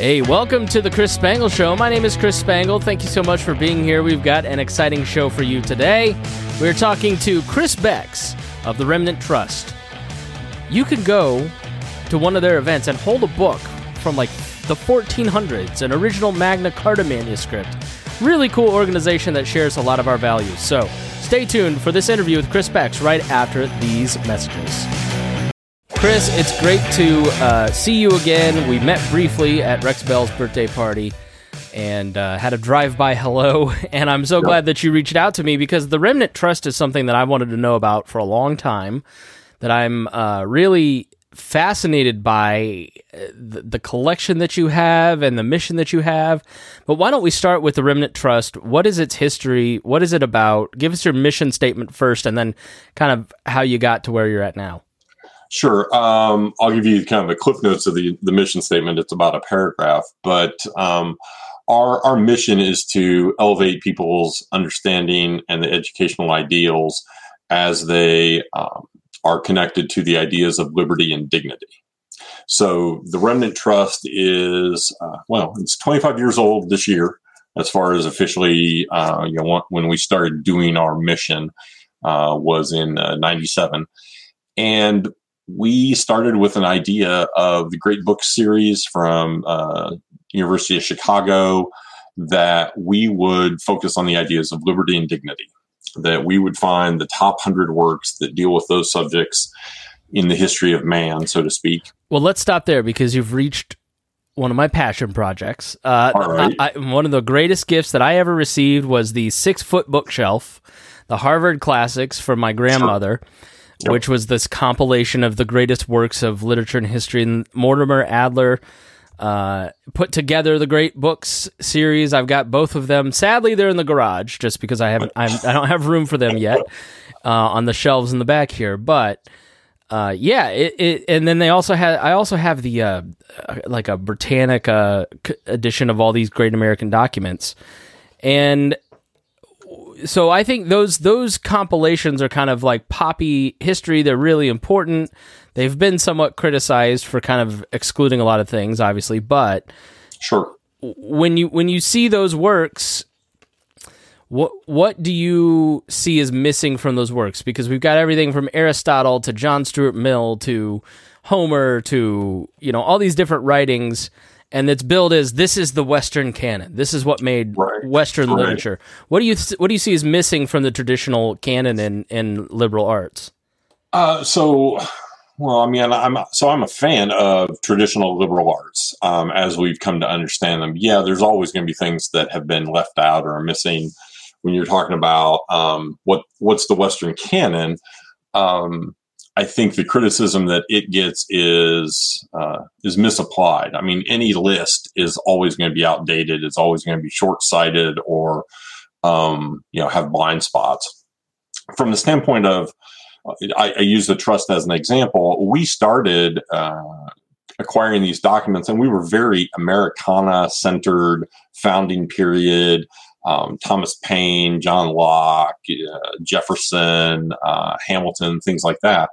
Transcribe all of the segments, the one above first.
Hey, welcome to the Chris Spangle Show. My name is Chris Spangle. Thank you so much for being here. We've got an exciting show for you today. We're talking to Kris Bex of the Remnant Trust. You could go to one of their events and hold a book from like the 1400s, an original Magna Carta manuscript. Really cool organization that shares a lot of our values. So stay tuned for this interview with Kris Bex right after these messages. Kris, it's great to uh, see you again. We met briefly at Rex Bell's birthday party and uh, had a drive by hello. And I'm so glad that you reached out to me because the Remnant Trust is something that I wanted to know about for a long time, that I'm uh, really fascinated by uh, the, the collection that you have and the mission that you have. But why don't we start with the Remnant Trust? What is its history? What is it about? Give us your mission statement first and then kind of how you got to where you're at now. Sure. Um, I'll give you kind of the cliff notes of the, the mission statement. It's about a paragraph, but um, our, our mission is to elevate people's understanding and the educational ideals as they um, are connected to the ideas of liberty and dignity. So the Remnant Trust is, uh, well, it's 25 years old this year as far as officially, uh, you know, when we started doing our mission uh, was in 97. And we started with an idea of the Great Book series from uh, University of Chicago that we would focus on the ideas of liberty and dignity. That we would find the top hundred works that deal with those subjects in the history of man, so to speak. Well, let's stop there because you've reached one of my passion projects. Uh, right. I, I, one of the greatest gifts that I ever received was the six foot bookshelf, the Harvard Classics from my grandmother. Sure yep. which was this compilation of the greatest works of literature and history. And Mortimer Adler uh, put together the Great Books series. I've got both of them. Sadly, they're in the garage just because I haven't. I'm, I do not have room for them yet uh, on the shelves in the back here. But uh, yeah, it, it, and then they also had. I also have the uh, like a Britannica edition of all these great American documents, and so I think those those compilations are kind of like poppy history. They're really important. They've been somewhat criticized for kind of excluding a lot of things, obviously, but sure. When you when you see those works, what what do you see as missing from those works? Because we've got everything from Aristotle to John Stuart Mill to Homer to you know all these different writings and it's billed as this is the Western canon. This is what made right. Western right. literature. What do you th- what do you see as missing from the traditional canon in in liberal arts? Uh, so, well, I mean, I'm so I'm a fan of traditional liberal arts um, as we've come to understand them. Yeah, there's always going to be things that have been left out or are missing when you're talking about um, what what's the Western canon. Um, I think the criticism that it gets is uh, is misapplied. I mean, any list is always going to be outdated. It's always going to be short sighted or um, you know have blind spots. From the standpoint of, I, I, use the trust as an example. We started uh, acquiring these documents, and we were very Americana centered, founding period um, Thomas Paine, John Locke, uh, Jefferson, uh, Hamilton, things like that.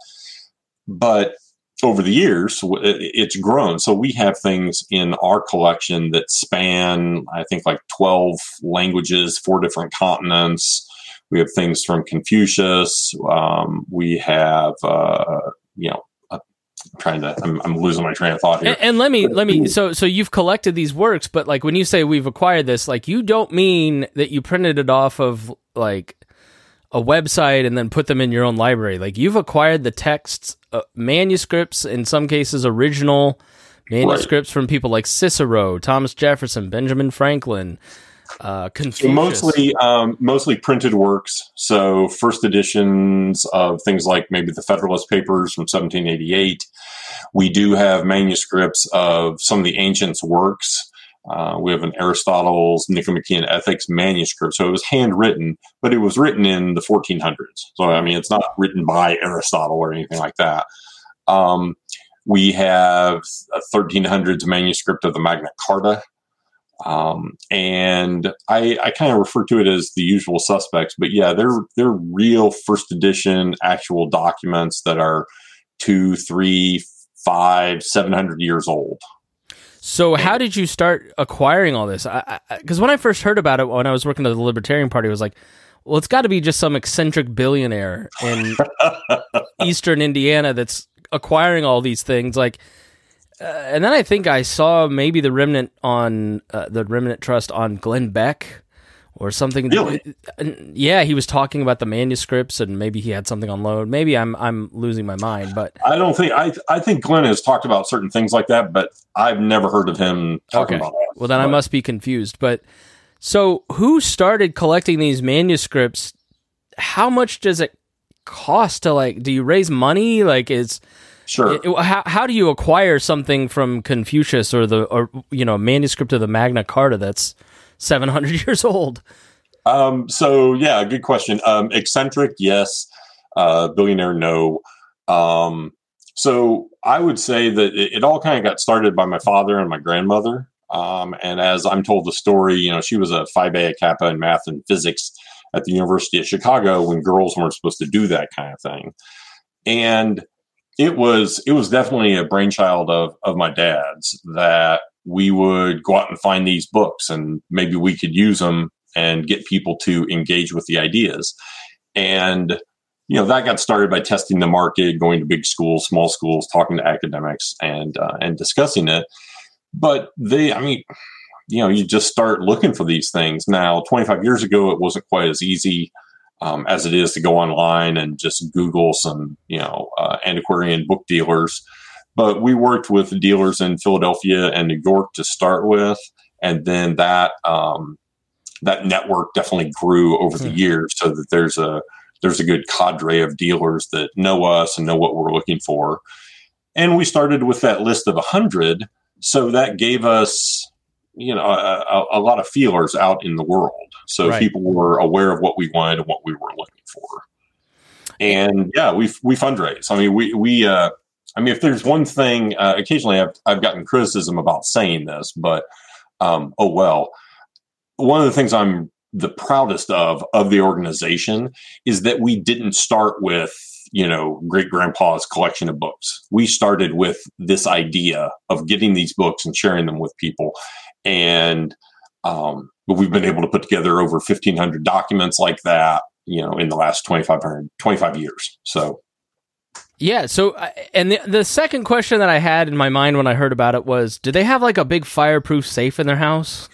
But over the years, it's grown. So we have things in our collection that span, I think, like 12 languages, four different continents. We have things from Confucius. Um, we have, uh, you know, I'm trying to I'm, I'm, losing my train of thought here and, and, let me let me so so you've collected these works but like when you say we've acquired this like you don't mean that you printed it off of like a website and then put them in your own library like you've acquired the texts uh, manuscripts in some cases original manuscripts right. from people like Cicero Thomas Jefferson Benjamin Franklin uh, so mostly um, mostly printed works. So first editions of things like maybe the Federalist Papers from 1788. We do have manuscripts of some of the ancients' works. Uh, we have an Aristotle's Nicomachean Ethics manuscript. So it was handwritten, but it was written in the 1400s. So, I mean, it's not written by Aristotle or anything like that. Um, we have a 1300s manuscript of the Magna Carta, um, and I, I kind of refer to it as the usual suspects, but yeah, they're they're real first edition actual documents that are two, three, five, seven hundred years old. So, how did you start acquiring all this? Because when I first heard about it, when I was working at the Libertarian Party, I was like, well, it's got to be just some eccentric billionaire in Eastern Indiana that's acquiring all these things. Like, uh, and then I think I saw maybe the remnant on uh, the remnant trust on Glenn Beck or something. Really? Yeah, he was talking about the manuscripts and maybe he had something on load. Maybe I'm I'm losing my mind, but I don't think I I think Glenn has talked about certain things like that, but I've never heard of him talking okay. about that. Well, then but. I must be confused. But so, who started collecting these manuscripts? How much does it cost to like? Do you raise money? Like, is Sure. It, how, how do you acquire something from Confucius or the or you know manuscript of the Magna Carta that's 700 years old? Um, so yeah, good question. Um, eccentric, yes. Uh, billionaire, no. Um, so I would say that it, it all kind of got started by my father and my grandmother. Um, and as I'm told the story, you know, she was a Phi Beta Kappa in math and physics at the University of Chicago when girls weren't supposed to do that kind of thing. And it was it was definitely a brainchild of of my dad's that we would go out and find these books and maybe we could use them and get people to engage with the ideas. And you know that got started by testing the market, going to big schools, small schools, talking to academics, and uh, and discussing it. But they, I mean, you know, you just start looking for these things. Now, 25 years ago, it wasn't quite as easy um, as it is to go online and just Google some, you know, uh, antiquarian book dealers but we worked with dealers in Philadelphia and New York to start with, and then that um, that network definitely grew over the hmm. years, so that there's a there's a good cadre of dealers that know us and know what we're looking for. And we started with that list of a hundred, so that gave us you know a, a, lot of feelers out in the world, so right. people were aware of what we wanted and what we were looking for. And yeah, we we fundraise. I mean, we we uh, I mean, if there's one thing, uh, occasionally I've, I've gotten criticism about saying this, but um, oh well. One of the things I'm the proudest of of the organization is that we didn't start with you know great grandpa's collection of books. We started with this idea of getting these books and sharing them with people, and um, we've been able to put together over 1,500 documents like that, you know, in the last 2500 25 years. So yeah. So, uh, and the the second question that I had in my mind when I heard about it was, do they have like a big fireproof safe in their house?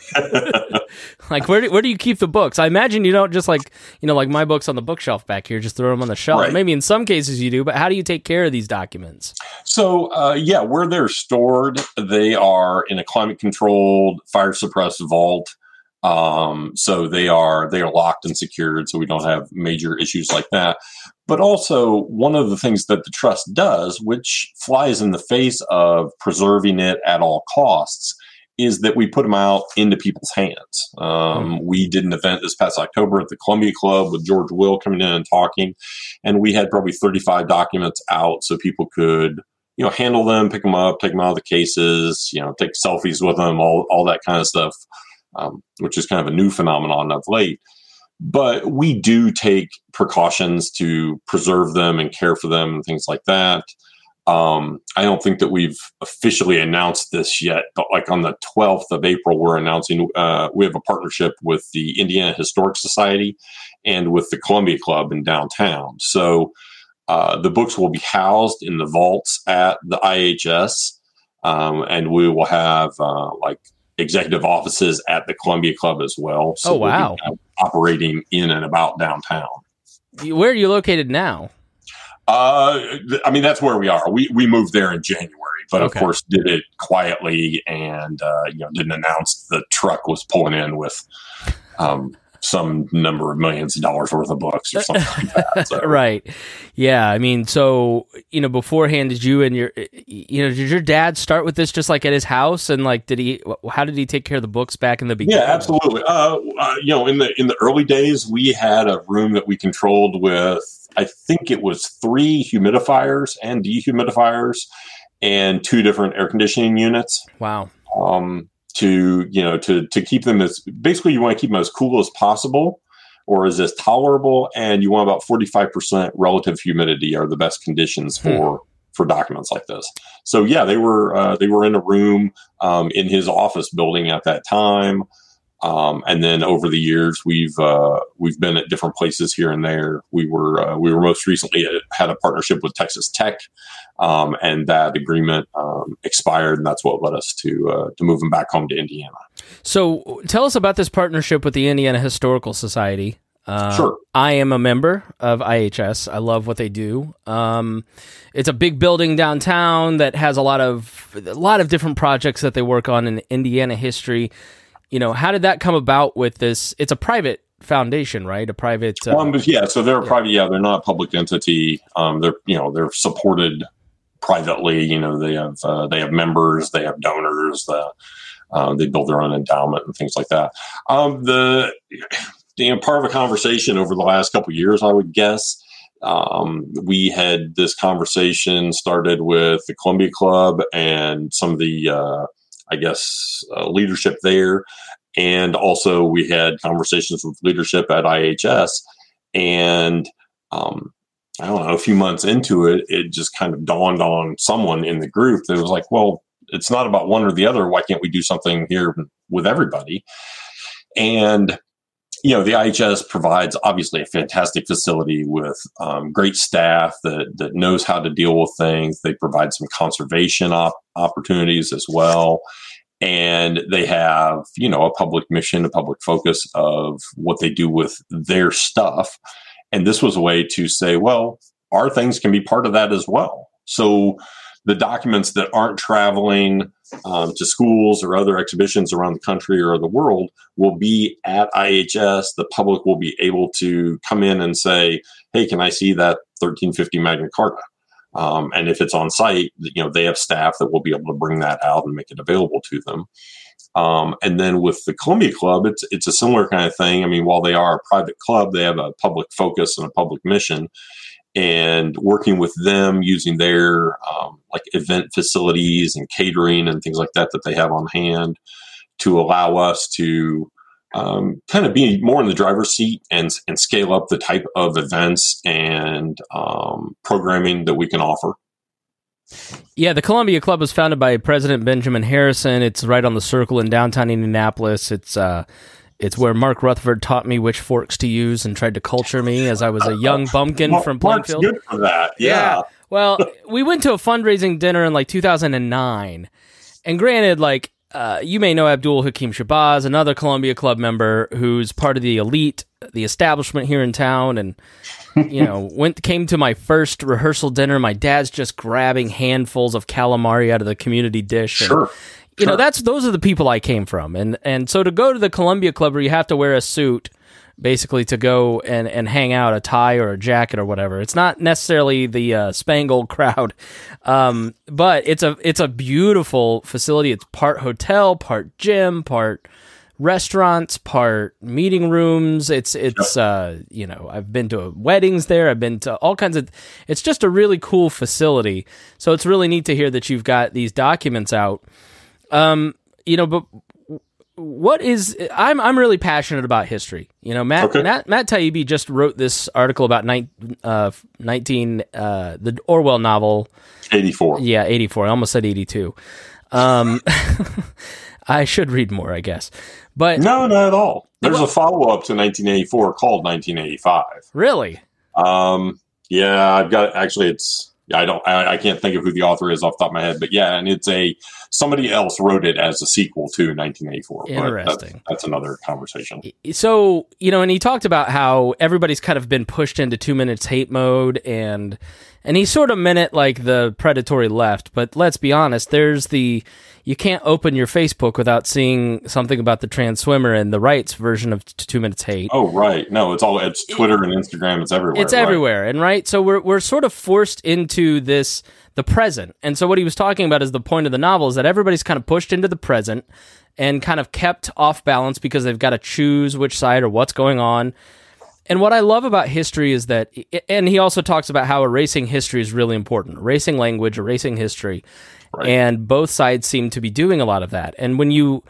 like, where do, where do you keep the books? I imagine you don't just like you know like my books on the bookshelf back here, just throw them on the shelf. Right. Maybe in some cases you do, but how do you take care of these documents? So, uh, yeah, where they're stored, they are in a climate controlled, fire suppressed vault. Um, so they are they are locked and secured, so we don't have major issues like that. But also, one of the things that the trust does, which flies in the face of preserving it at all costs, is that we put them out into people's hands. Um, mm. We did an event this past October at the Columbia Club with George Will coming in and talking, and we had probably 35 documents out so people could, you know, handle them, pick them up, take them out of the cases, you know, take selfies with them, all, all that kind of stuff, um, which is kind of a new phenomenon of late. But we do take precautions to preserve them and care for them and things like that. Um, I don't think that we've officially announced this yet, but like on the 12th of April, we're announcing uh, we have a partnership with the Indiana Historic Society and with the Columbia Club in downtown. So uh, the books will be housed in the vaults at the IHS, um, and we will have uh, like executive offices at the Columbia Club as well. So oh wow! We'll operating in and about downtown. Where are you located now? Uh, I mean that's where we are. We we moved there in January, but okay. of course did it quietly and uh, you know didn't announce the truck was pulling in with um, some number of millions of dollars worth of books or something like that. So. right. Yeah. I mean, so, you know, beforehand, did you and your, you know, did your dad start with this just like at his house? And like, did he, how did he take care of the books back in the beginning? Yeah, absolutely. Uh, uh, you know, in the, in the early days, we had a room that we controlled with, I think it was three humidifiers and dehumidifiers and two different air conditioning units. Wow. Um, to you know to to keep them as basically you want to keep them as cool as possible or is as tolerable and you want about 45% relative humidity are the best conditions hmm. for for documents like this. So yeah, they were uh, they were in a room um, in his office building at that time. Um, and then over the years, we've uh, we've been at different places here and there. We were uh, we were most recently had a partnership with Texas Tech, um, and that agreement um, expired, and that's what led us to uh, to move them back home to Indiana. So, tell us about this partnership with the Indiana Historical Society. Uh, sure. I am a member of IHS. I love what they do. Um, it's a big building downtown that has a lot of a lot of different projects that they work on in Indiana history you know, how did that come about with this? It's a private foundation, right? A private. Uh, um, yeah, so they're a private. Yeah, they're not a public entity. Um, they're you know they're supported privately. You know, they have uh, they have members, they have donors. The, uh, they build their own endowment and things like that. Um, the you know part of a conversation over the last couple years, I would guess. Um, we had this conversation started with the Columbia Club and some of the uh, I guess, uh, leadership there. And also, we had conversations with leadership at IHS. And um, I don't know, a few months into it, it just kind of dawned on someone in the group that was like, well, it's not about one or the other. Why can't we do something here with everybody? And you know, the IHS provides obviously a fantastic facility with um, great staff that, that knows how to deal with things. They provide some conservation op- opportunities as well. And they have, you know, a public mission, a public focus of what they do with their stuff. And this was a way to say, well, our things can be part of that as well. So the documents that aren't traveling um, to schools or other exhibitions around the country or the world will be at IHS. The public will be able to come in and say, "Hey, can I see that 1350 Magna Carta?" Um, and if it's on site, you know they have staff that will be able to bring that out and make it available to them. Um, and then with the Columbia Club, it's it's a similar kind of thing. I mean, while they are a private club, they have a public focus and a public mission and working with them using their um, like event facilities and catering and things like that that they have on hand to allow us to um, kind of be more in the driver's seat and and scale up the type of events and um, programming that we can offer. Yeah, the Columbia Club was founded by President Benjamin Harrison. It's right on the circle in downtown Indianapolis. It's uh, it's where Mark Rutherford taught me which forks to use and tried to culture me as I was a young bumpkin Mark, from Plainfield. Mark's good for that. Yeah. yeah. Well, we went to a fundraising dinner in like 2009. And granted, like, uh, you may know Abdul Hakim Shabazz, another Columbia Club member who's part of the elite, the establishment here in town, and you know went came to my first rehearsal dinner. My dad's just grabbing handfuls of calamari out of the community dish. And, sure you know that's those are the people I came from, and and so to go to the Columbia Club where you have to wear a suit basically to go and, and hang out a tie or a jacket or whatever. It's not necessarily the uh, spangled crowd, um, but it's a it's a beautiful facility. It's part hotel, part gym, part restaurants, part meeting rooms. It's it's uh, you know I've been to weddings there. I've been to all kinds of. It's just a really cool facility. So it's really neat to hear that you've got these documents out. Um, you know, but what is I'm I'm really passionate about history. You know, Matt okay. Matt, Matt Taibbi just wrote this article about ni- uh, 19 uh, the Orwell novel 84. Yeah, 84. I almost said 82. Um, I should read more, I guess. But No, not at all. There's well, a follow-up to 1984 called 1985. Really? Um, yeah, I've got actually it's I don't I, I, can't think of who the author is off the top of my head, but yeah, and it's a somebody else wrote it as a sequel to 1984. Interesting. That's, that's, another conversation. So you know, and he talked about how everybody's kind of been pushed into two minutes hate mode, and and he sort of meant it like the predatory left. But let's be honest, there's the you can't open your Facebook without seeing something about the trans swimmer and the rights version of Two Minutes Hate. Oh, right. No, it's all it's Twitter and Instagram. It's everywhere. It's right? everywhere, and right. So we're we're sort of forced into this the present. And so what he was talking about is the point of the novel is that everybody's kind of pushed into the present and kind of kept off balance because they've got to choose which side or what's going on. And what I love about history is that, and he also talks about how erasing history is really important, erasing language, erasing history. Right. And both sides seem to be doing a lot of that. And when you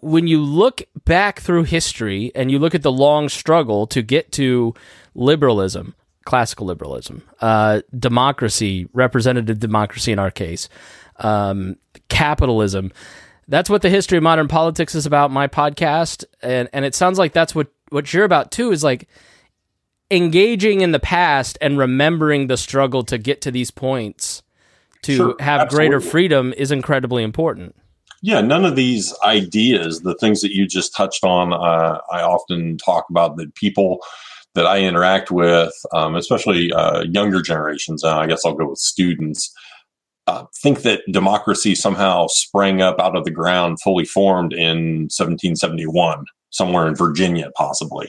when you look back through history and you look at the long struggle to get to liberalism, classical liberalism, uh, democracy, representative democracy in our case, um, capitalism. That's what the history of modern politics is about. My podcast, and and it sounds like that's what what you're about too. Is like engaging in the past and remembering the struggle to get to these points to sure, have absolutely. greater freedom is incredibly important. Yeah, none of these ideas, the things that you just touched on, uh, I often talk about that people that I interact with, um, especially uh, younger generations, and I guess I'll go with students, uh, think that democracy somehow sprang up out of the ground, fully formed in 1771, somewhere in Virginia, possibly.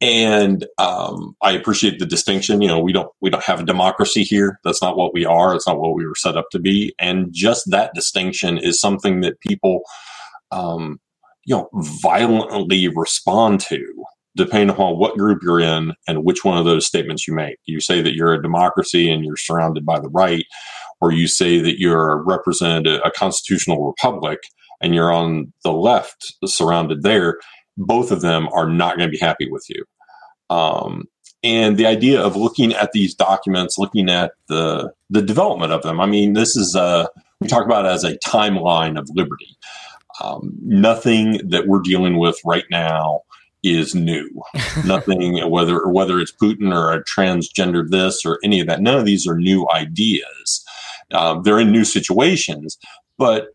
And um, I appreciate the distinction. You know, we don't we don't have a democracy here. That's not what we are. It's not what we were set up to be. And just that distinction is something that people, um, you know, violently respond to depending upon what group you're in and which one of those statements you make. You say that you're a democracy and you're surrounded by the right, or you say that you're represented a constitutional republic and you're on the left surrounded there. Both of them are not going to be happy with you. Um, and the idea of looking at these documents, looking at the the development of them. I mean, this is a we talk about it as a timeline of liberty. Um, nothing that we're dealing with right now is new. Nothing, whether whether it's Putin or a transgender this or any of that. None of these are new ideas. Uh, they're in new situations, but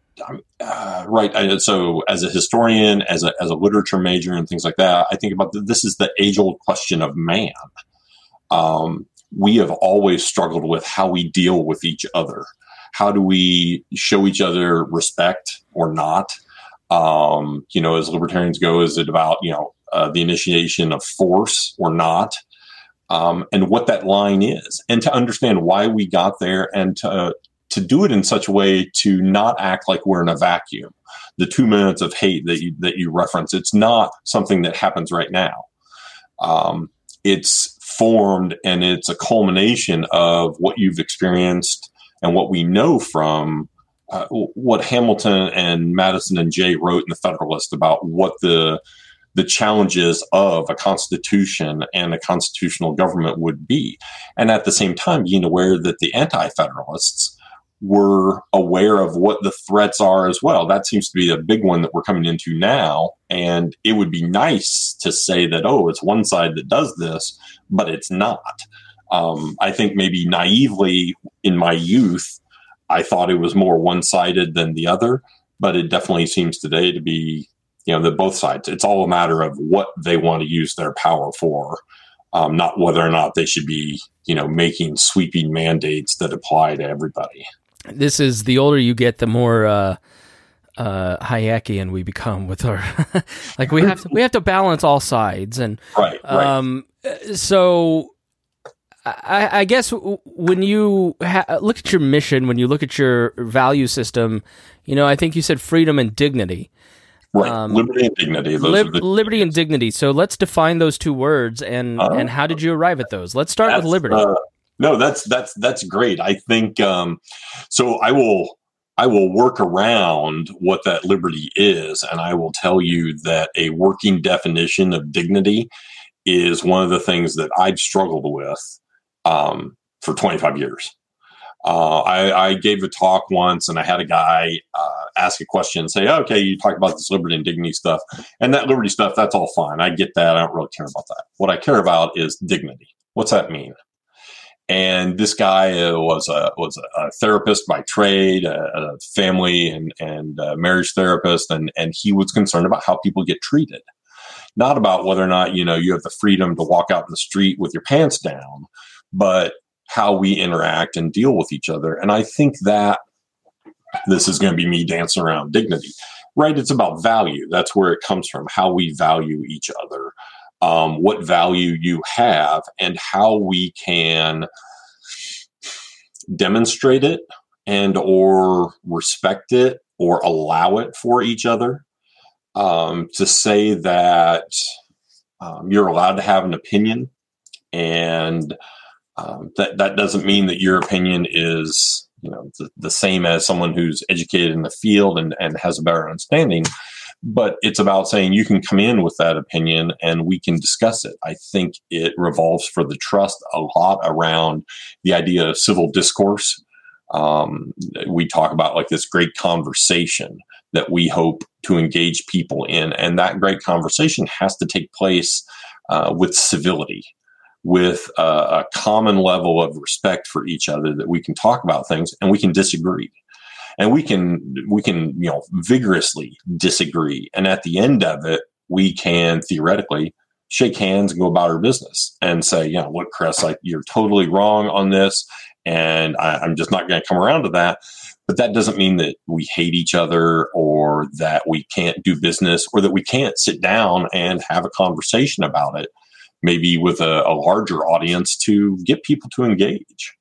uh, right. so, as a historian, as a as a literature major, and things like that, I think about the, this is the age old question of man. Um, we have always struggled with how we deal with each other. How do we show each other respect or not? Um, you know, as libertarians go, is it about you know uh, the initiation of force or not, um, and what that line is, and to understand why we got there, and to to do it in such a way to not act like we're in a vacuum. The two minutes of hate that you that you reference, it's not something that happens right now. Um, it's formed and it's a culmination of what you've experienced and what we know from uh, what Hamilton and Madison and Jay wrote in the Federalist about what the the challenges of a constitution and a constitutional government would be. And at the same time, being aware that the anti federalists were aware of what the threats are as well. That seems to be a big one that we're coming into now. And it would be nice to say that, oh, it's one side that does this, but it's not. Um, I think maybe naively in my youth, I thought it was more one sided than the other, but it definitely seems today to be you know, the both sides. It's all a matter of what they want to use their power for, um, not whether or not they should be, you know, making sweeping mandates that apply to everybody. This is the older you get, the more uh, uh, Hayekian we become with our like we have to, we have to balance all sides and right. right. Um, so I, I, guess when you ha- look at your mission, when you look at your value system, you know, I think you said freedom and dignity. Right. Um, liberty and dignity. Lib- liberty and dignity. So let's define those two words and uh, and how did you arrive at those? Let's start with liberty. Uh, no, that's that's that's great. I think um, so. I will I will work around what that liberty is, and I will tell you that a working definition of dignity is one of the things that I've struggled with um, for 25 years. Uh, I, I, gave a talk once and I had a guy uh, ask a question and say, okay, you talk about this liberty and dignity stuff. And that liberty stuff, that's all fine. I get that. I don't really care about that. What I care about is dignity. What's that mean? And this guy uh, was a was a therapist by trade, a, a family and and marriage therapist, and and he was concerned about how people get treated, not about whether or not you know you have the freedom to walk out in the street with your pants down, but how we interact and deal with each other. And I think that this is going to be me dancing around dignity, right? It's about value. That's where it comes from, how we value each other, um, what value you have, and how we can demonstrate it and or respect it or allow it for each other. Um, to say that um, you're allowed to have an opinion and um, that that doesn't mean that your opinion is you know the, the, same as someone who's educated in the field and, and has a better understanding but it's about saying you can come in with that opinion and we can discuss it. I think it revolves for the trust a lot around the idea of civil discourse. Um, we talk about like this great conversation that we hope to engage people in, and that great conversation has to take place uh, with civility with a, a, common level of respect for each other that we can talk about things and we can disagree and we can we can you know vigorously disagree. And at the end of it we can theoretically shake hands and go about our business and say you know look chris like you're totally wrong on this and I, i'm just not going to come around to that. But that doesn't mean that we hate each other or that we can't do business or that we can't sit down and have a conversation about it maybe with a, a larger audience to get people to engage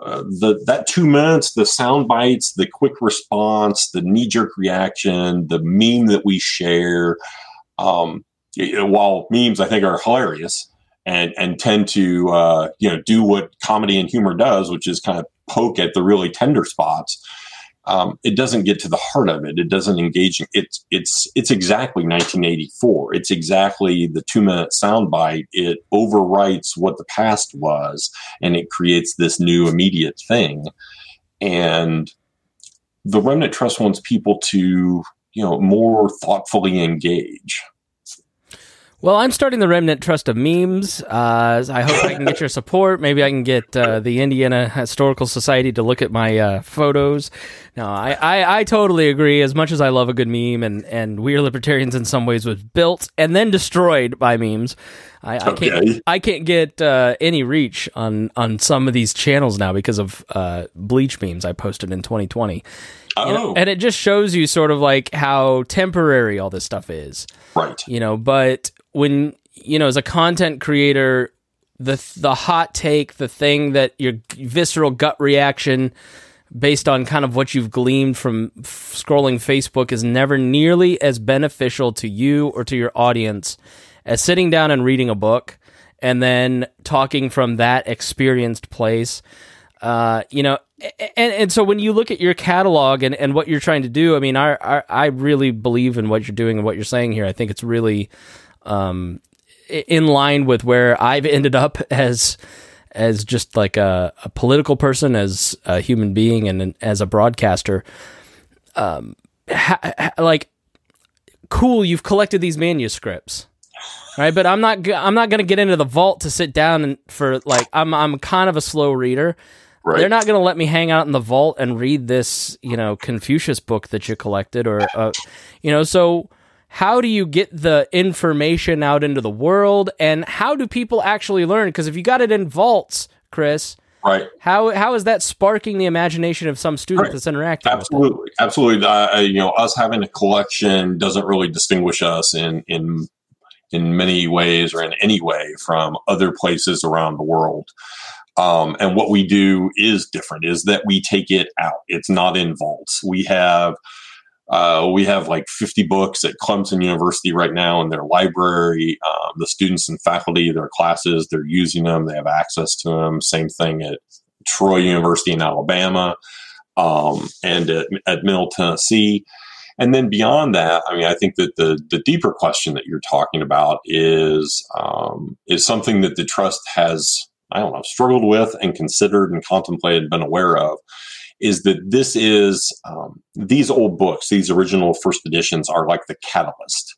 uh, the that two minutes, the sound bites, the quick response, the knee jerk reaction, the meme that we share. Um, while memes I think are hilarious and and tend to uh, you know do what comedy and humor does, which is kind of poke at the really tender spots um, it doesn't get to the heart of it. It doesn't engage. It's it's it's exactly 1984. It's exactly the two minute soundbite. It overwrites what the past was, and it creates this new immediate thing. And the Remnant Trust wants people to you know more thoughtfully engage. Well, I'm starting the Remnant Trust of Memes. Uh, I hope I can get your support. Maybe I can get uh, the Indiana Historical Society to look at my uh, photos. No, I, I, I, totally agree. As much as I love a good meme, and, and We Are Libertarians in some ways was built and then destroyed by memes. I, I can't I can't get uh, any reach on on some of these channels now because of uh, bleach memes I posted in 2020. Oh. You know, oh. and it just shows you sort of like how temporary all this stuff is. Right. You know, but when you know as a content creator the the hot take the thing that your visceral gut reaction based on kind of what you've gleaned from f- scrolling Facebook is never nearly as beneficial to you or to your audience as sitting down and reading a book and then talking from that experienced place. Uh, you know, and, and so when you look at your catalog and, and what you're trying to do, I mean, I, I, I really believe in what you're doing and what you're saying here. I think it's really um, in line with where I've ended up as as just like a, a political person, as a human being, and as a broadcaster. Um, ha, ha, like, cool, you've collected these manuscripts, right? But I'm not I'm not going to get into the vault to sit down and for like I'm I'm kind of a slow reader. Right. They're not going to let me hang out in the vault and read this, you know, Confucius book that you collected, or, uh, you know, so how do you get the information out into the world and how do people actually learn because if you got it in vaults chris right how how is that sparking the imagination of some student right. that's interacting absolutely absolutely uh, you know us having a collection doesn't really distinguish us in in in many ways or in any way from other places around the world um, and what we do is different is that we take it out it's not in vaults we have uh, we have like 50 books at Clemson University right now in their library. Um, the students and faculty, their classes, they're using them. They have access to them. Same thing at Troy University in Alabama um, and at, at Middle Tennessee. And then beyond that, I mean, I think that the the deeper question that you're talking about is um, is something that the trust has, I don't know, struggled with and considered and contemplated, been aware of, is that this is um, these old books, these original first editions are like the catalyst.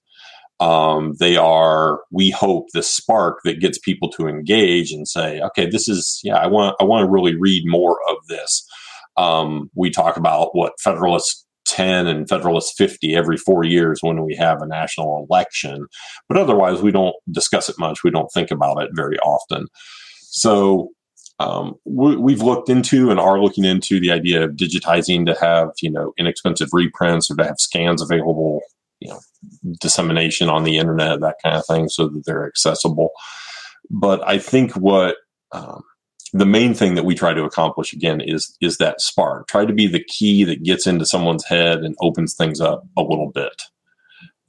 Um, they are, we hope, the spark that gets people to engage and say, okay, this is, yeah, I want, I want to really read more of this. Um, we talk about what Federalist 10 and Federalist 50 every four years when we have a national election, but otherwise we don't discuss it much. We don't think about it very often. So um, we, have looked into and are looking into the idea of digitizing to have you know inexpensive reprints or to have scans available you know dissemination on the internet that kind of thing so that they're accessible but i think what um, the main thing that we try to accomplish again is is that spark try to be the key that gets into someone's head and opens things up a little bit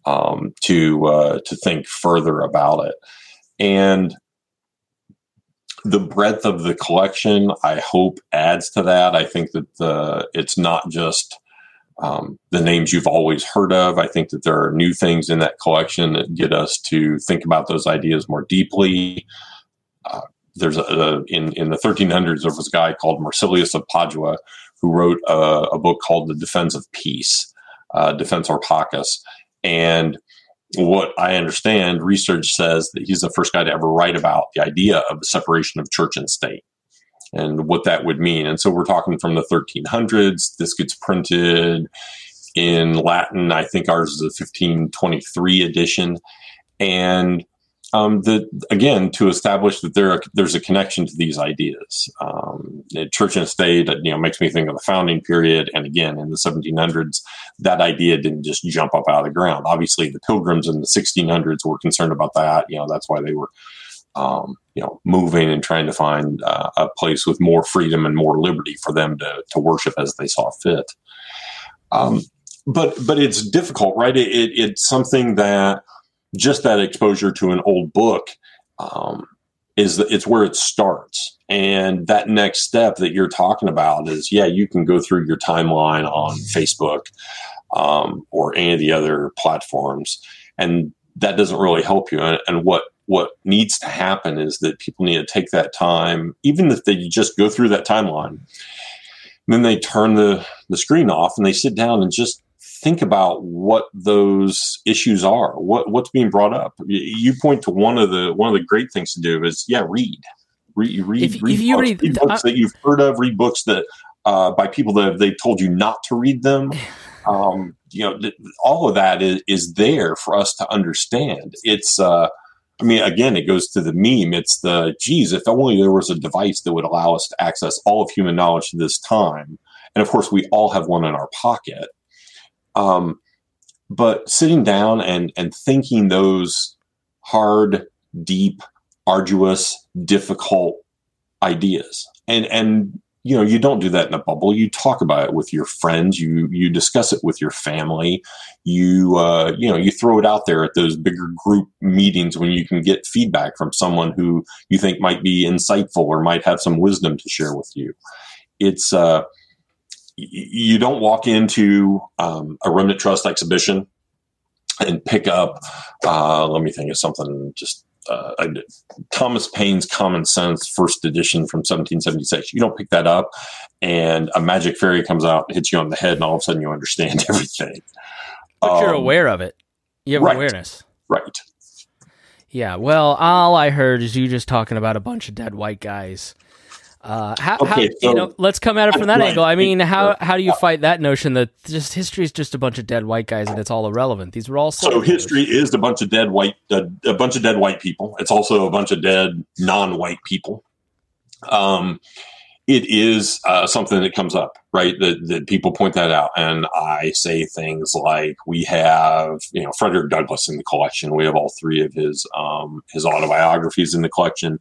um, to uh, to think further about it and the breadth of the collection, I hope, adds to that. I think that the it's not just um, the names you've always heard of. I think that there are new things in that collection that get us to think about those ideas more deeply. Uh, there's a, a, in in the 1300s there was a guy called Marsilius of Padua who wrote a, a book called The Defense of Peace, uh, Defensor Pacis, and what I understand, research says that he's the first guy to ever write about the idea of the separation of church and state and what that would mean. And so we're talking from the 1300s. This gets printed in Latin. I think ours is a 1523 edition. And um, again, to establish that there are, there's a connection to these ideas. Um, church and state, you know, makes me think of the founding period. And again, in the 1700s, that idea didn't just jump up out of the ground. Obviously, the pilgrims in the 1600s were concerned about that. You know, that's why they were um, you know, moving and trying to find uh, a place with more freedom and more liberty for them to, to worship as they saw fit. Um, but but it's difficult, right? It, it, it's something that just that exposure to an old book um, is the, it's where it starts, and that next step that you're talking about is yeah, you can go through your timeline on Facebook um, or any of the other platforms, and that doesn't really help you. And, and what what needs to happen is that people need to take that time, even if they just go through that timeline, then they turn the, the screen off and they sit down and just think about what those issues are, what what's being brought up. You point to one of the one of the great things to do is yeah, read, read, read, if, read, if you books, read, read books uh, that you've heard of, read books that uh, by people that they told you not to read them. Um, you know, th- all of that is, is there for us to understand. It's uh, I mean, again, it goes to the meme. It's the, geez, if only there was a device that would allow us to access all of human knowledge to this time. And of course, we all have one in our pocket. Um, but sitting down and, and thinking those hard, deep, arduous, difficult ideas. And, and you know you don't do that in a bubble. You talk about it with your friends. You you discuss it with your family. You uh, you know you throw it out there at those bigger group meetings when you can get feedback from someone who you think might be insightful or might have some wisdom to share with you. It's uh, you don't walk into um, a remnant trust exhibition and pick up uh, let me think of something just uh, Thomas Paine's Common Sense, first edition from 1776. You don't pick that up, and a magic fairy comes out, hits you on the head, and all of a sudden you understand everything. But um, you're aware of it. You have right, awareness. Right. Yeah. Well, all I heard is you just talking about a bunch of dead white guys uh, how, okay, how so, you know? Let's come at it from that angle. I mean, how how do you fight that notion that just history is just a bunch of dead white guys and it's all irrelevant? These were all so history is a bunch of dead white uh, a bunch of dead white people. It's also a bunch of dead non-white people. Um, it is uh, something that comes up, right? That, that people point that out, and I say things like, "We have, you know, Frederick Douglass in the collection. We have all three of his um, his autobiographies in the collection.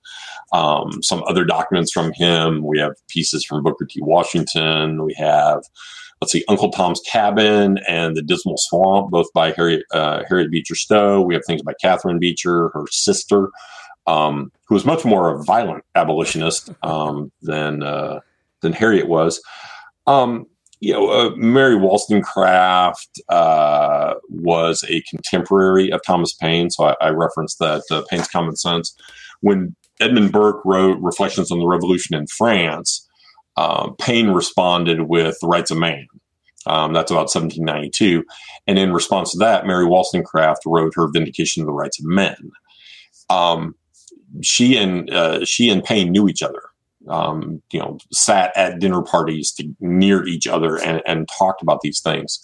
Um, some other documents from him. We have pieces from Booker T. Washington. We have." Let's see, Uncle Tom's Cabin and The Dismal Swamp, both by Harriet, uh, Harriet Beecher Stowe. We have things by Catherine Beecher, her sister um, who was much more a violent abolitionist um, than uh, than Harriet was. Um, you know, uh, Mary Wollstonecraft uh, was a contemporary of Thomas Paine, so I, I referenced that uh, Paine's Common Sense. When Edmund Burke wrote Reflections on the Revolution in France, um, Paine responded with The Rights of Man. Um, that's about 1792. And in response to that, Mary Wollstonecraft wrote her Vindication of the Rights of Men. Um, she and uh, she and Paine knew each other. Um, you know, sat at dinner parties to, near each other and, and talked about these things.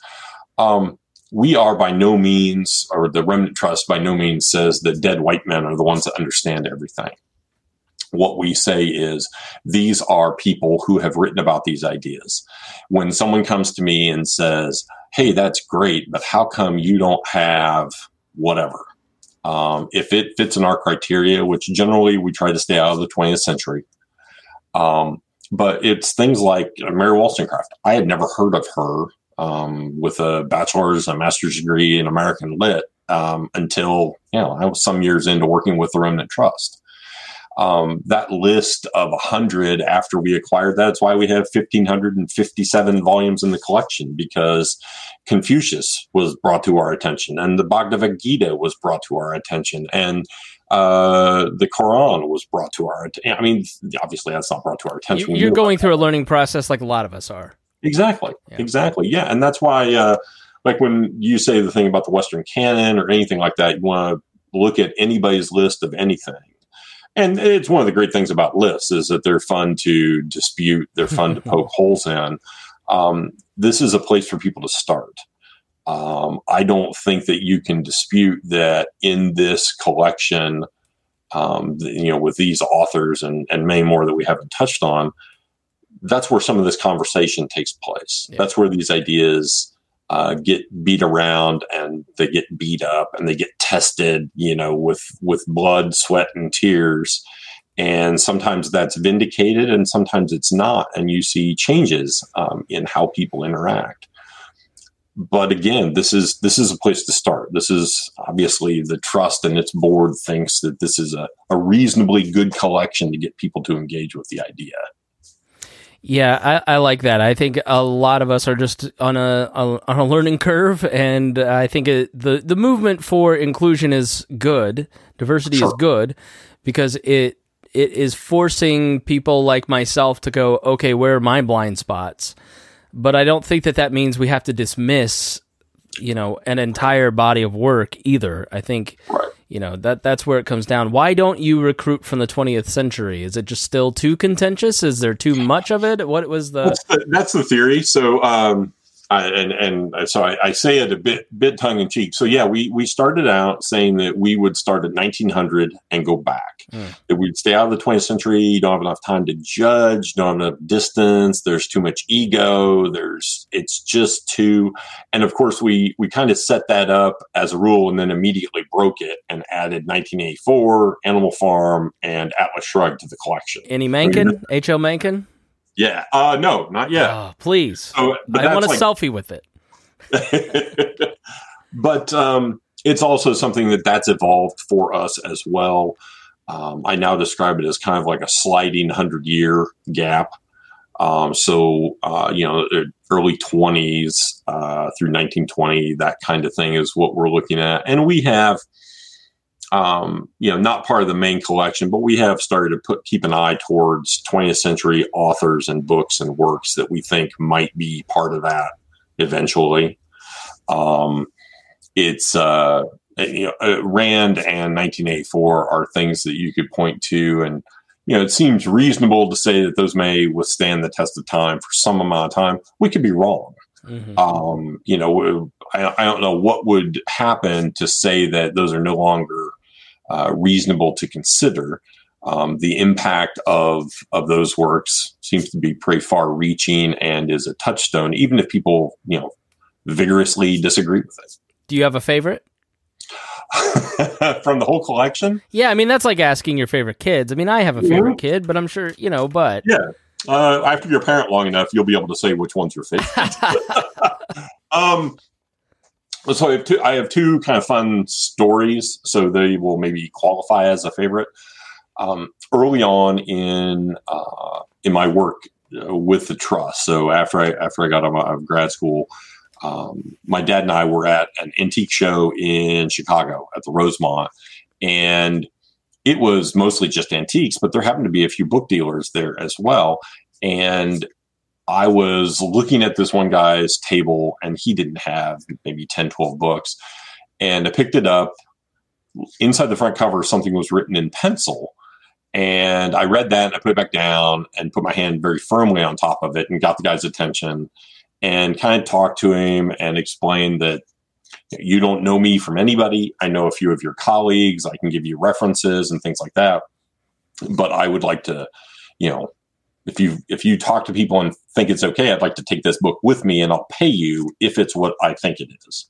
Um, we are by no means, or the Remnant Trust by no means says that dead white men are the ones that understand everything. What we say is these are people who have written about these ideas. When someone comes to me and says, Hey, that's great, but how come you don't have whatever? Um, if it fits in our criteria, which generally we try to stay out of the 20th century, um, but it's things like Mary Wollstonecraft. I had never heard of her um, with a bachelor's and master's degree in American Lit um, until you know I was some years into working with the Remnant Trust. Um, that list of 100 after we acquired that, that's why we have 1,557 volumes in the collection because Confucius was brought to our attention and the Bhagavad Gita was brought to our attention and uh, the Quran was brought to our attention. I mean, obviously that's not brought to our attention. You're going through a learning process like a lot of us are. Exactly. Yeah. Exactly. Yeah. And that's why, uh, like when you say the thing about the Western canon or anything like that, you want to look at anybody's list of anything. And it's one of the great things about lists is that they're fun to dispute, they're fun to poke holes in. Um, this is a place for people to start. Um, I don't think that you can dispute that in this collection, um, you know, with these authors and, and many more that we haven't touched on, that's where some of this conversation takes place. Yeah. That's where these ideas uh, get beat around and they get beat up and they get tested, you know, with with blood, sweat, and tears. And sometimes that's vindicated, and sometimes it's not, and you see changes um, in how people interact. But again, this is this is a place to start. This is obviously the trust and its board thinks that this is a, a reasonably good collection to get people to engage with the idea. Yeah, I, I, like that. I think a lot of us are just on a, a on a learning curve, and I think it, the the movement for inclusion is good. Diversity sure. is good because it it is forcing people like myself to go, okay, where are my blind spots? But I don't think that that means we have to dismiss, you know, an entire body of work either. I think. Right you know that that's where it comes down. Why don't you recruit from the 20th century? Is it just still too contentious? Is there too much of it? What was the? That's the, that's the theory. So um, I, and and so I, I, say it a bit bit tongue in cheek. So yeah, we we started out saying that we would start at 1900 and go back. Mm. That we'd stay out of the 20th century. You don't have enough time to judge. Don't have enough distance. There's too much ego. There's it's just too. And of course, we we kind of set that up as a rule, and then immediately broke it and added 1984, Animal Farm, and Atlas Shrugged to the collection. Any Mencken? H. L. Mencken? Yeah. Uh, no, not yet. Oh, please. So, I want a like, selfie with it. but um, it's also something that that's evolved for us as well. Um, I now describe it as kind of like a sliding hundred year gap. Um, so uh, you know, early twenties uh, through 1920, that kind of thing is what we're looking at, and we have um, you know, not part of the main collection, but we have started to put keep an eye towards 20th century authors and books and works that we think might be part of that eventually. Um, it's uh, you know, uh, Rand and 1984 are things that you could point to, and you know, it seems reasonable to say that those may withstand the test of time for some amount of time. We could be wrong. Mm-hmm. Um, you know, I, I, don't know what would happen to say that those are no longer uh, reasonable to consider. Um, the impact of of those works seems to be pretty far reaching and is a touchstone, even if people you know vigorously disagree with it. Do you have a favorite? From the whole collection? Yeah, I mean that's like asking your favorite kids. I mean, I have a favorite yeah. kid, but I'm sure you know. But yeah, uh, after you're a parent long enough, you'll be able to say which one's your favorite. um, so I have two. I have two kind of fun stories, so they will maybe qualify as a favorite. Um, early on in uh, in my work uh, with the trust, so after I after I got out of grad school, um, my dad and I were at an antique show in Chicago at the Rosemont, and it was mostly just antiques, but there happened to be a few book dealers there as well. And I was looking at this one guy's table and he didn't have maybe 10, 12 books. And I picked it up. Inside the front cover, something was written in pencil. And I read that and I put it back down and put my hand very firmly on top of it and got the guy's attention and kind of talked to him and explained that you don't know me from anybody. I know a few of your colleagues. I can give you references and things like that. But I would like to, you know, if you if you talk to people and think it's okay, I'd like to take this book with me and I'll pay you if it's what I think it is.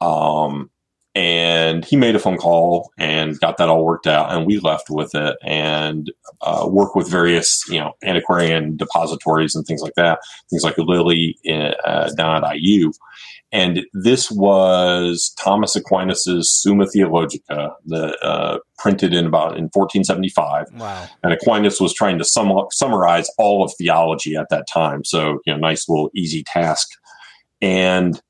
Um, and he made a phone call and got that all worked out and we left with it and uh, work with various you know antiquarian depositories and things like that things like lilly uh, down at iu and this was thomas aquinas's summa theologica the uh, printed in about in 1475 wow. And aquinas was trying to sum up, summarize all of theology at that time. So you know nice little easy task. And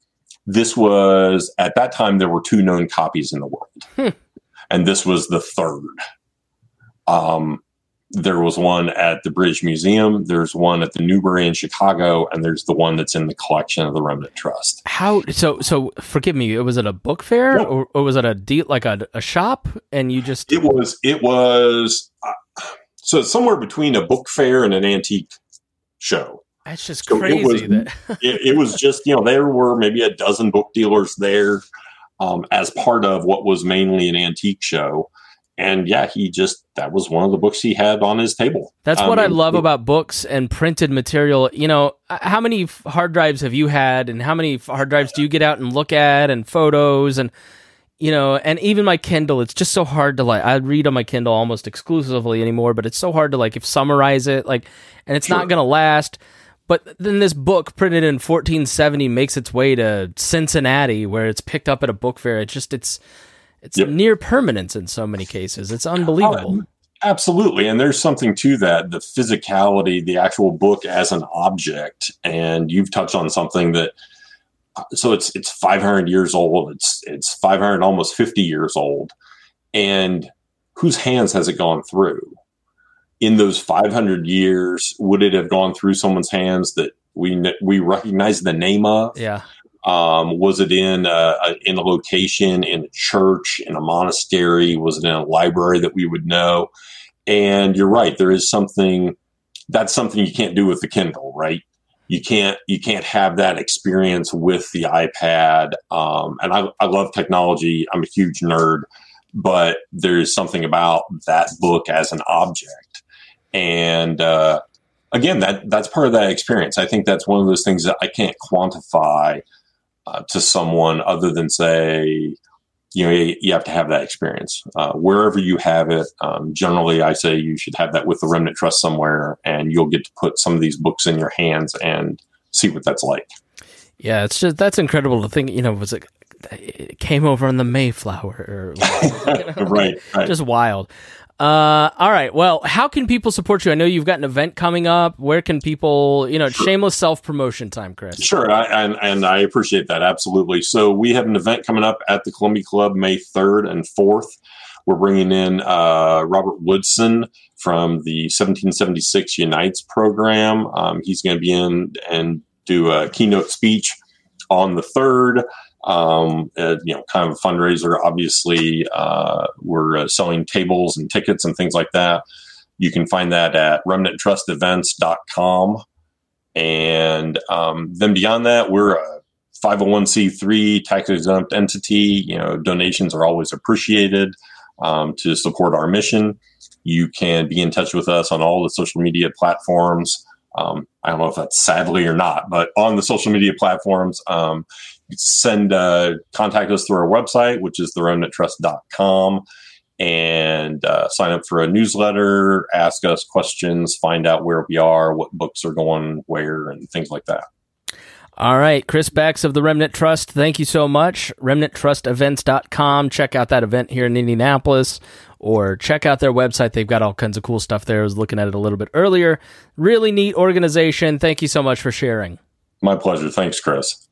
this was at that time there were two known copies in the world, Hmm. and this was the third. Um, there was one at the British Museum. There's one at the Newberry in Chicago, and there's the one that's in the collection of the Remnant Trust. how so so forgive me was it a book fair Yeah. or, or was it a deal like a, a shop and you just It was it was uh, so somewhere between a book fair and an antique show. that's just so it crazy was- that it, it was just you know there were maybe a dozen book dealers there um, as part of what was mainly an antique show and yeah he just that was one of the books he had on his table That's Um, what I love it- about books and printed material. You know, how many hard drives have you had, and how many hard drives do you get out and look at, and photos, and you know, and even my Kindle. It's just so hard to like. I read on my Kindle almost exclusively anymore, but it's so hard to like if summarize it, like, and it's Sure. not gonna last. But then this book, printed in 1470, makes its way to Cincinnati, where it's picked up at a book fair. It's just it's it's Yep. near permanence in so many cases. It's oh, unbelievable. absolutely and there's something to that the physicality the actual book as an object and you've touched on something that so it's it's 500 years old it's it's 500 almost 50 years old and whose hands has it gone through in those 500 years would it have gone through someone's hands that we we recognize the name of yeah. Um, was it in a, a, in a location in a church in a monastery? Was it in a library that we would know? And you're right there is something that's something you can't do with the kindle right? You can't you can't have that experience with the ipad um, and I, I love technology i'm a huge nerd but there's something about that book as an object. And uh, again that that's part of that experience. I think that's one of those things that i can't quantify uh, to someone other than say you know you, you have to have that experience uh, wherever you have it um, generally i say you should have that with the remnant trust somewhere and you'll get to put some of these books in your hands and see what that's like Yeah, it's just that's incredible to think. You know, was it, it came over on the Mayflower, or, you know, right right Just wild. Uh, all right. Well, how can people support you? I know you've got an event coming up. Where can people? You know, shameless self promotion time, Kris. Sure, I, and, and I appreciate that absolutely. So we have an event coming up at the Columbia Club May third and fourth. We're bringing in uh, Robert Woodson from the 1776 Unites program. Um, he's going to be in and do a keynote speech on the third. Um, uh, you know, kind of a fundraiser. Obviously, uh, we're uh, selling tables and tickets and things like that. You can find that at remnanttrustevents.com. And um, then beyond that, we're a 501c3 tax exempt entity. You know, donations are always appreciated um, to support our mission. You can be in touch with us on all the social media platforms. Um, I don't know if that's sadly or not, but on the social media platforms, um, send uh, contact us through our website, which is theremnanttrust.com, and uh, sign up for a newsletter, ask us questions, find out where we are, what books are going where, and things like that. All right, Kris Bex of the Remnant Trust. Thank you so much. RemnantTrustEvents.com. Check out that event here in Indianapolis, or check out their website. They've got all kinds of cool stuff there. I was looking at it a little bit earlier. Really neat organization. Thank you so much for sharing. My pleasure. Thanks, Chris.